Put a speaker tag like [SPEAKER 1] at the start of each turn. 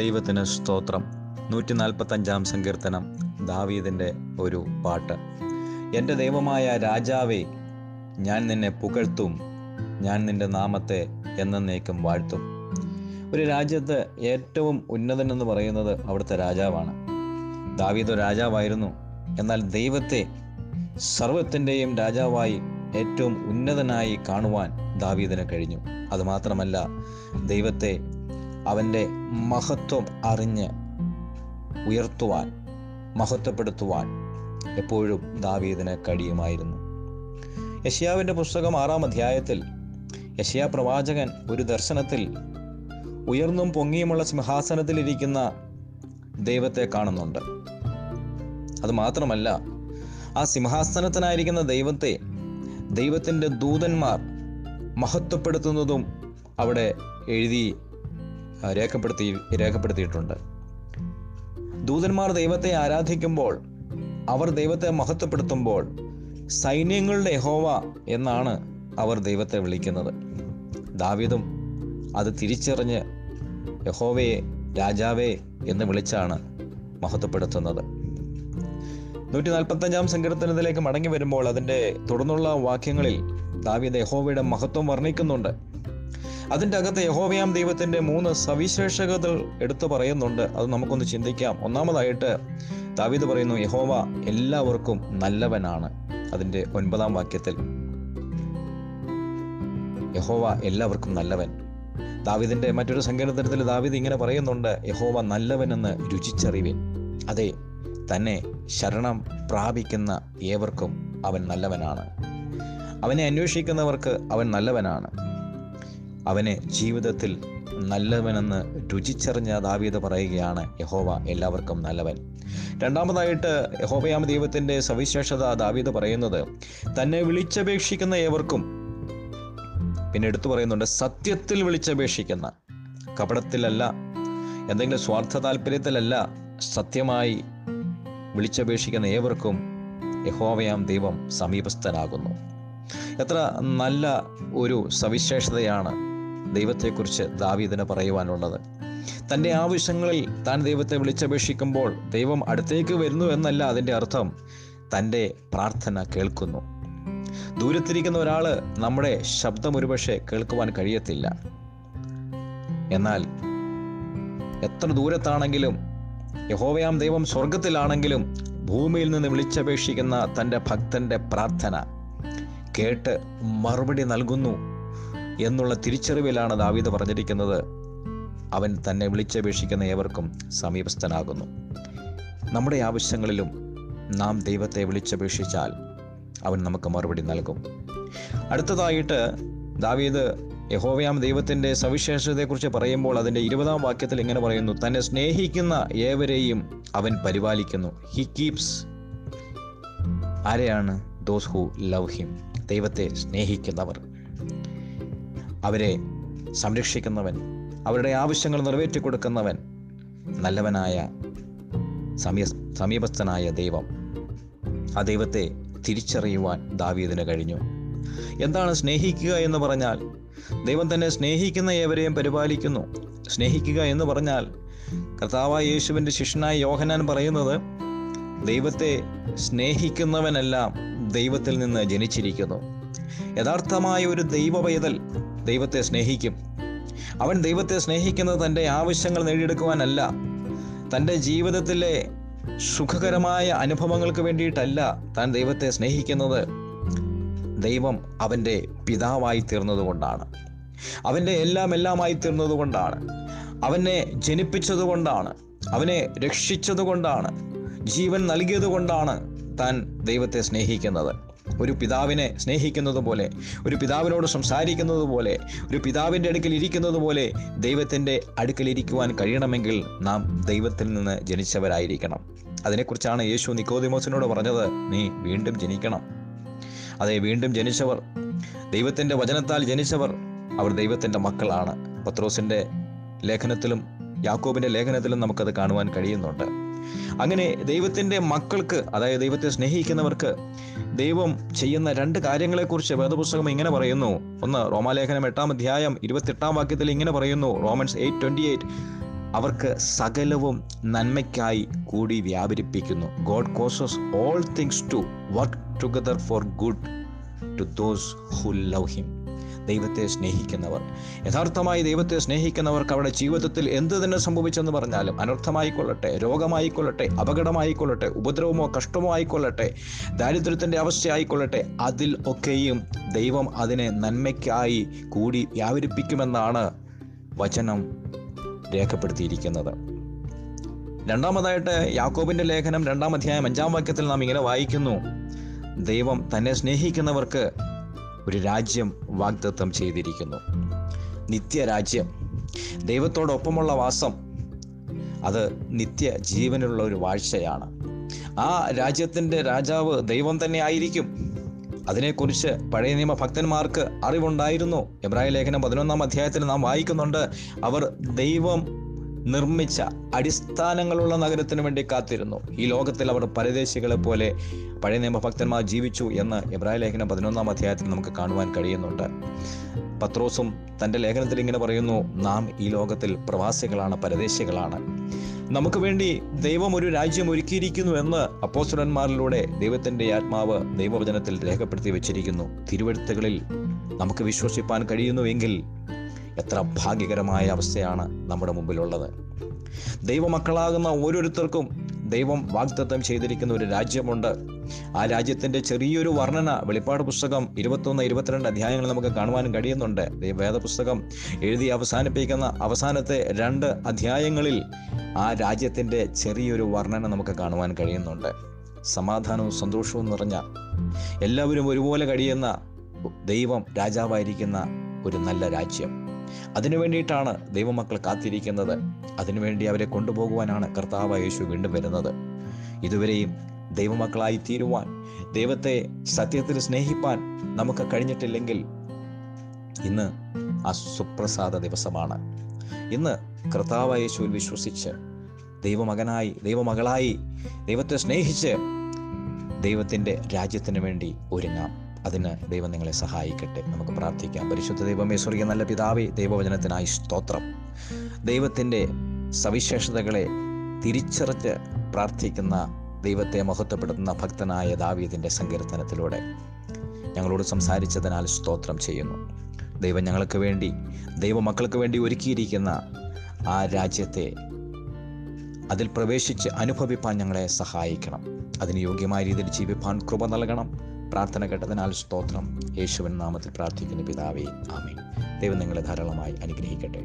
[SPEAKER 1] ദൈവത്തിന് സ്തോത്രം. നൂറ്റി നാൽപ്പത്തഞ്ചാം സങ്കീർത്തനം ദാവീദിന്റെ ഒരു പാട്ട്. എന്റെ ദൈവമായ രാജാവേ ഞാൻ നിന്നെ പുകഴ്ത്തും ഞാൻ നിന്റെ നാമത്തെ എന്നേക്കും വാഴ്ത്തും. ഒരു രാജ്യത്ത് ഏറ്റവും ഉന്നതൻ എന്ന് പറയുന്നത് അവിടുത്തെ രാജാവാണ്. ദാവീദ് രാജാവായിരുന്നു. എന്നാൽ ദൈവത്തെ സർവത്തിന്റെയും രാജാവായി ഏറ്റവും ഉന്നതനായി കാണുവാൻ ദാവീദിന് കഴിഞ്ഞു. അതുമാത്രമല്ല ദൈവത്തെ അവന്റെ മഹത്വം അറിഞ്ഞ് ഉയർത്തുവാൻ മഹത്വപ്പെടുത്തുവാൻ എപ്പോഴും ദാവീദിന് കഴിയുമായിരുന്നു. യഷ്യാവിന്റെ പുസ്തകം ആറാം അധ്യായത്തിൽ യഷ്യാ പ്രവാചകൻ ഒരു ദർശനത്തിൽ ഉയർന്നും പൊങ്ങിയുമുള്ള സിംഹാസനത്തിലിരിക്കുന്ന ദൈവത്തെ കാണുന്നുണ്ട്. അത് മാത്രമല്ല ആ സിംഹാസനത്തിനായിരിക്കുന്ന ദൈവത്തെ ദൈവത്തിന്റെ ദൂതന്മാർ മഹത്വപ്പെടുത്തുന്നതും അവിടെ എഴുതി രേഖപ്പെടുത്തി രേഖപ്പെടുത്തിയിട്ടുണ്ട്. ദൂതന്മാർ ദൈവത്തെ ആരാധിക്കുമ്പോൾ അവർ ദൈവത്തെ മഹത്വപ്പെടുത്തുമ്പോൾ സൈന്യങ്ങളുടെ യഹോവ എന്നാണ് അവർ ദൈവത്തെ വിളിക്കുന്നത്. ദാവിദും അത് തിരിച്ചറിഞ്ഞ് യഹോവയെ രാജാവേ എന്ന് വിളിച്ചാണ് മഹത്വപ്പെടുത്തുന്നത്. നൂറ്റി നാൽപ്പത്തഞ്ചാം സങ്കീർത്തനത്തിലേക്ക് മടങ്ങി വരുമ്പോൾ അതിന്റെ തുടർന്നുള്ള വാക്യങ്ങളിൽ ദാവീദ് യഹോവയുടെ മഹത്വം വർണിക്കുന്നുണ്ട്. അതിന്റെ അകത്ത് യഹോവയാം ദൈവത്തിന്റെ മൂന്ന് സവിശേഷതകൾ എടുത്തു പറയുന്നുണ്ട്. അത് നമുക്കൊന്ന് ചിന്തിക്കാം. ഒന്നാമതായിട്ട് ദാവീദ് പറയുന്നു യഹോവ എല്ലാവർക്കും നല്ലവനാണ്. അതിന്റെ ഒൻപതാം വാക്യത്തിൽ യഹോവ എല്ലാവർക്കും നല്ലവൻ. ദാവിദിന്റെ മറ്റൊരു സങ്കീർത്തനത്തിൽ ദാവിദ് ഇങ്ങനെ പറയുന്നുണ്ട് യഹോവ നല്ലവനെന്ന് രുചിച്ചറിവിൻ. അതെ തന്നെ ശരണം പ്രാപിക്കുന്ന ഏവർക്കും അവൻ നല്ലവനാണ്. അവനെ അന്വേഷിക്കുന്നവർക്ക് അവൻ നല്ലവനാണ്. അവനെ ജീവിതത്തിൽ നല്ലവനെന്ന് രുചിച്ചറിഞ്ഞ ദാവീദ് പറയുകയാണ് യഹോവ എല്ലാവർക്കും നല്ലവൻ. രണ്ടാമതായിട്ട് യഹോവയാമ ദൈവത്തിന്റെ സവിശേഷത ദാവീദ് പറയുന്നത് തന്നെ വിളിച്ചപേക്ഷിക്കുന്ന ഏവർക്കും പിന്നെ എടുത്തു പറയുന്നുണ്ട് സത്യത്തിൽ വിളിച്ചപേക്ഷിക്കുന്ന കപടത്തിലല്ല എന്തെങ്കിലും സ്വാർത്ഥ താല്പര്യത്തിലല്ല സത്യമായി വിളിച്ചപേക്ഷിക്കുന്ന ഏവർക്കും യഹോവയാം ദൈവം സമീപസ്ഥനാകുന്നു. എത്ര നല്ല ഒരു സവിശേഷതയാണ് ദൈവത്തെക്കുറിച്ച് ദാവീദിന് പറയുവാനുള്ളത്. തന്റെ ആവശ്യങ്ങളിൽ താൻ ദൈവത്തെ വിളിച്ചപേക്ഷിക്കുമ്പോൾ ദൈവം അടുത്തേക്ക് വരുന്നു എന്നല്ല അതിന്റെ അർത്ഥം. തന്റെ പ്രാർത്ഥന കേൾക്കുന്നു. ദൂരത്തിരിക്കുന്ന ഒരാൾ നമ്മുടെ ശബ്ദം ഒരുപക്ഷെ കേൾക്കുവാൻ കഴിയത്തില്ല. എന്നാൽ എത്ര ദൂരത്താണെങ്കിലും യഹോവയാം ദൈവം സ്വർഗത്തിലാണെങ്കിലും ഭൂമിയിൽ നിന്ന് വിളിച്ചപേക്ഷിക്കുന്ന തന്റെ ഭക്തന്റെ പ്രാർത്ഥന കേട്ട് മറുപടി നൽകുന്നു. എന്നുള്ള തിരിച്ചറിവിലാണ് ദാവീദ് പറഞ്ഞിരിക്കുന്നത്. അവൻ തന്നെ വിളിച്ചപേക്ഷിക്കുന്ന ഏവർക്കും സമീപസ്ഥനാകുന്നു. നമ്മുടെ ആവശ്യങ്ങളിലും നാം ദൈവത്തെ വിളിച്ചപേക്ഷിച്ചാൽ അവൻ നമുക്ക് മറുപടി നൽകും. അടുത്തതായിട്ട് ദാവീദ് യഹോവയാം ദൈവത്തിന്റെ സവിശേഷതയെക്കുറിച്ച് പറയുമ്പോൾ അതിന്റെ ഇരുപതാം വാക്യത്തിൽ ഇങ്ങനെ പറയുന്നു തന്നെ സ്നേഹിക്കുന്ന ഏവരെയും അവൻ പരിപാലിക്കുന്നു. ഹി കീപ്സ് ആരെയാണ്? ദോസ് ഹു ലവ് ഹിം ദൈവത്തെ സ്നേഹിക്കുന്നവർ. അവരെ സംരക്ഷിക്കുന്നവൻ അവരുടെ ആവശ്യങ്ങൾ നിറവേറ്റി കൊടുക്കുന്നവൻ നല്ലവനായ സമീ സമീപസ്ഥനായ ദൈവം. ആ ദൈവത്തെ തിരിച്ചറിയുവാൻ ദാവീദിന് കഴിഞ്ഞു. എന്താണ് സ്നേഹിക്കുക എന്ന് പറഞ്ഞാൽ? ദൈവം തന്നെ സ്നേഹിക്കുന്ന ഏവരെയും പരിപാലിക്കുന്നു. സ്നേഹിക്കുക എന്ന് പറഞ്ഞാൽ കർത്താവായ യേശുവിന്റെ ശിഷ്യനായ യോഹനാൻ പറയുന്നത് ദൈവത്തെ സ്നേഹിക്കുന്നവനെല്ലാം ദൈവത്തിൽ നിന്ന് ജനിച്ചിരിക്കുന്നു. യഥാർത്ഥമായ ഒരു ദൈവ പൈതൽ ദൈവത്തെ സ്നേഹിക്കും. അവൻ ദൈവത്തെ സ്നേഹിക്കുന്നത് തന്റെ ആവശ്യങ്ങൾ നേടിയെടുക്കുവാനല്ല. തന്റെ ജീവിതത്തിലെ സുഖകരമായ അനുഭവങ്ങൾക്ക് വേണ്ടിയിട്ടല്ല താൻ ദൈവത്തെ സ്നേഹിക്കുന്നത്. ദൈവം അവന്റെ പിതാവായി തീർന്നതുകൊണ്ടാണ്. അവന്റെ എല്ലാം എല്ലാമായി തീർന്നതുകൊണ്ടാണ്. അവനെ ജനിപ്പിച്ചതുകൊണ്ടാണ്. അവനെ രക്ഷിച്ചതുകൊണ്ടാണ്. ജീവൻ നൽകിയതുകൊണ്ടാണ് താൻ ദൈവത്തെ സ്നേഹിക്കുന്നത്. ഒരു പിതാവിനെ സ്നേഹിക്കുന്നത് പോലെ ഒരു പിതാവിനോട് സംസാരിക്കുന്നത് പോലെ ഒരു പിതാവിന്റെ അടുക്കൽ ഇരിക്കുന്നത് പോലെ ദൈവത്തിന്റെ അടുക്കൽ ഇരിക്കുവാൻ കഴിയണമെങ്കിൽ നാം ദൈവത്തിൽ നിന്ന് ജനിച്ചവരായിരിക്കണം. അതിനെക്കുറിച്ചാണ് യേശു നിക്കോദിമോസിനോട് പറഞ്ഞത് നീ വീണ്ടും ജനിക്കണം. അതെ വീണ്ടും ജനിച്ചവർ ദൈവത്തിന്റെ വചനത്താൽ ജനിച്ചവർ അവർ ദൈവത്തിന്റെ മക്കളാണ്. പത്രോസിന്റെ ലേഖനത്തിലും യാക്കോബിന്റെ ലേഖനത്തിലും നമുക്കത് കാണുവാൻ കഴിയുന്നുണ്ട്. അങ്ങനെ ദൈവത്തിന്റെ മക്കൾക്ക് അതായത് ദൈവത്തെ സ്നേഹിക്കുന്നവർക്ക് ദൈവം ചെയ്യുന്ന രണ്ട് കാര്യങ്ങളെക്കുറിച്ച് വേദപുസ്തകം ഇങ്ങനെ പറയുന്നു. ഒന്ന് റോമാലേഖനം എട്ടാം അധ്യായം ഇരുപത്തെട്ടാം വാക്യത്തിൽ ഇങ്ങനെ പറയുന്നു. റോമൻസ് എയ്റ്റ് ട്വന്റി എയ്റ്റ് അവർക്ക് സകലവും നന്മയ്ക്കായി കൂടി വ്യാപരിപ്പിക്കുന്നു. God causes all things to work together for good to those who love him ദൈവത്തെ സ്നേഹിക്കുന്നവർ. യഥാർത്ഥമായി ദൈവത്തെ സ്നേഹിക്കുന്നവർക്ക് അവരുടെ ജീവിതത്തിൽ എന്ത് തന്നെ സംഭവിച്ചെന്ന് പറഞ്ഞാലും അനർത്ഥമായിക്കൊള്ളട്ടെ രോഗമായിക്കൊള്ളട്ടെ അപകടമായിക്കൊള്ളട്ടെ ഉപദ്രവമോ കഷ്ടമോ ആയിക്കൊള്ളട്ടെ ദാരിദ്ര്യത്തിന്റെ അവസ്ഥയായിക്കൊള്ളട്ടെ അതിൽ ഒക്കെയും ദൈവം അതിനെ നന്മയ്ക്കായി കൂടി വ്യാപരിപ്പിക്കുമെന്നാണ് വചനം രേഖപ്പെടുത്തിയിരിക്കുന്നത്. രണ്ടാമതായിട്ട് യാക്കോബിന്റെ ലേഖനം രണ്ടാം അധ്യായം അഞ്ചാം വാക്യത്തിൽ നാം ഇങ്ങനെ വായിക്കുന്നു. ദൈവം തന്നെ സ്നേഹിക്കുന്നവർക്ക് ഒരു രാജ്യം വാഗ്ദത്തം ചെയ്തിരിക്കുന്നു. നിത്യരാജ്യം. ദൈവത്തോടൊപ്പമുള്ള വാസം അത് നിത്യ ജീവനുള്ള ഒരു വാഴ്ചയാണ്. ആ രാജ്യത്തിന്റെ രാജാവ് ദൈവം തന്നെ ആയിരിക്കും. അതിനെക്കുറിച്ച് പഴയ നിയമ ഭക്തന്മാർക്ക് അറിവുണ്ടായിരുന്നു. എബ്രാഹിം ലേഖനം പതിനൊന്നാം അധ്യായത്തിൽ നാം വായിക്കുന്നുണ്ട് അവർ ദൈവം നിർമ്മിച്ച അടിസ്ഥാനങ്ങളുള്ള നഗരത്തിനു വേണ്ടി കാത്തിരുന്നു. ഈ ലോകത്തിൽ അവർ പരദേശികളെ പോലെ പഴയ നിയമഭക്തന്മാർ ജീവിച്ചു എന്ന് ഇബ്രാഹിം ലേഖനം പതിനൊന്നാം അധ്യായത്തിൽ നമുക്ക് കാണുവാൻ കഴിയുന്നുണ്ട്. പത്രോസും തന്റെ ലേഖനത്തിൽ ഇങ്ങനെ പറയുന്നു നാം ഈ ലോകത്തിൽ പ്രവാസികളാണ് പരദേശികളാണ്. നമുക്ക് വേണ്ടി ദൈവം ഒരു രാജ്യം ഒരുക്കിയിരിക്കുന്നു എന്ന് അപ്പോസ്തലന്മാരിലൂടെ ദൈവത്തിന്റെ ആത്മാവ് ദൈവവചനത്തിൽ രേഖപ്പെടുത്തി വെച്ചിരിക്കുന്നു. തിരുവഴുത്തുകളിൽ നമുക്ക് വിശ്വസിപ്പാൻ കഴിയുന്നുവെങ്കിൽ എത്ര ഭാഗ്യകരമായ അവസ്ഥയാണ് നമ്മുടെ മുമ്പിലുള്ളത്. ദൈവമക്കളാകുന്ന ഓരോരുത്തർക്കും ദൈവം വാഗ്ദത്തം ചെയ്തിരിക്കുന്ന ഒരു രാജ്യമുണ്ട്. ആ രാജ്യത്തിന്റെ ചെറിയൊരു വർണന വെളിപ്പാട് പുസ്തകം ഇരുപത്തൊന്ന് ഇരുപത്തിരണ്ട് അധ്യായങ്ങൾ നമുക്ക് കാണുവാനും കഴിയുന്നുണ്ട്. വേദപുസ്തകം എഴുതി അവസാനിപ്പിക്കുന്ന അവസാനത്തെ രണ്ട് അധ്യായങ്ങളിൽ ആ രാജ്യത്തിന്റെ ചെറിയൊരു വർണന നമുക്ക് കാണുവാൻ കഴിയുന്നുണ്ട്. സമാധാനവും സന്തോഷവും നിറഞ്ഞ എല്ലാവരും ഒരുപോലെ കഴിയുന്ന ദൈവം രാജാവായിരിക്കുന്ന ഒരു നല്ല രാജ്യം. അതിനു വേണ്ടിയിട്ടാണ് ദൈവമക്കൾ കാത്തിരിക്കുന്നത്. അതിനുവേണ്ടി അവരെ കൊണ്ടുപോകുവാനാണ് കർത്താവ് യേശു വീണ്ടും വരുന്നത്. ഇതുവരെയും ദൈവമക്കളായി തീരുവാൻ ദൈവത്തെ സത്യത്തിൽ സ്നേഹിപ്പാൻ നമുക്ക് കഴിഞ്ഞിട്ടില്ലെങ്കിൽ ഇന്ന് ആ സുപ്രസാദ ദിവസമാണ്. ഇന്ന് കർത്താവ് യേശുവിൽ വിശ്വസിച്ച് ദൈവമകനായി ദൈവമകളായി ദൈവത്തെ സ്നേഹിച്ച് ദൈവത്തിന്റെ രാജ്യത്തിന് വേണ്ടി ഒരുങ്ങാം. അതിന് ദൈവം നിങ്ങളെ സഹായിക്കട്ടെ. നമുക്ക് പ്രാർത്ഥിക്കാം. പരിശുദ്ധ ദൈവമേ സ്വർഗീയ നല്ല പിതാവേ ദൈവവചനത്തിനായി സ്തോത്രം. ദൈവത്തിന്റെ സവിശേഷതകളെ തിരിച്ചറിച്ച് പ്രാർത്ഥിക്കുന്ന ദൈവത്തെ മഹത്വപ്പെടുത്തുന്ന ഭക്തനായ ദാവീദിന്റെ സങ്കീർത്തനത്തിലൂടെ ഞങ്ങളോട് സംസാരിച്ചതിനാൽ സ്തോത്രം ചെയ്യുന്നു. ദൈവം ഞങ്ങൾക്ക് വേണ്ടി ദൈവമക്കൾക്ക് വേണ്ടി ഒരുക്കിയിരിക്കുന്ന ആ രാജ്യത്തെ അതിൽ പ്രവേശിച്ച് അനുഭവിപ്പാൻ ഞങ്ങളെ സഹായിക്കണം. അതിന് യോഗ്യമായ രീതിയിൽ ജീവിപ്പാൻ കൃപ നൽകണം. പ്രാർത്ഥന കേട്ടതിനാൽ സ്തോത്രം. യേശുവൻ നാമത്തിൽ പ്രാർത്ഥിക്കുന്ന പിതാവേ. ആമേ ദൈവം നിങ്ങളെ ധാരാളമായി അനുഗ്രഹിക്കട്ടെ.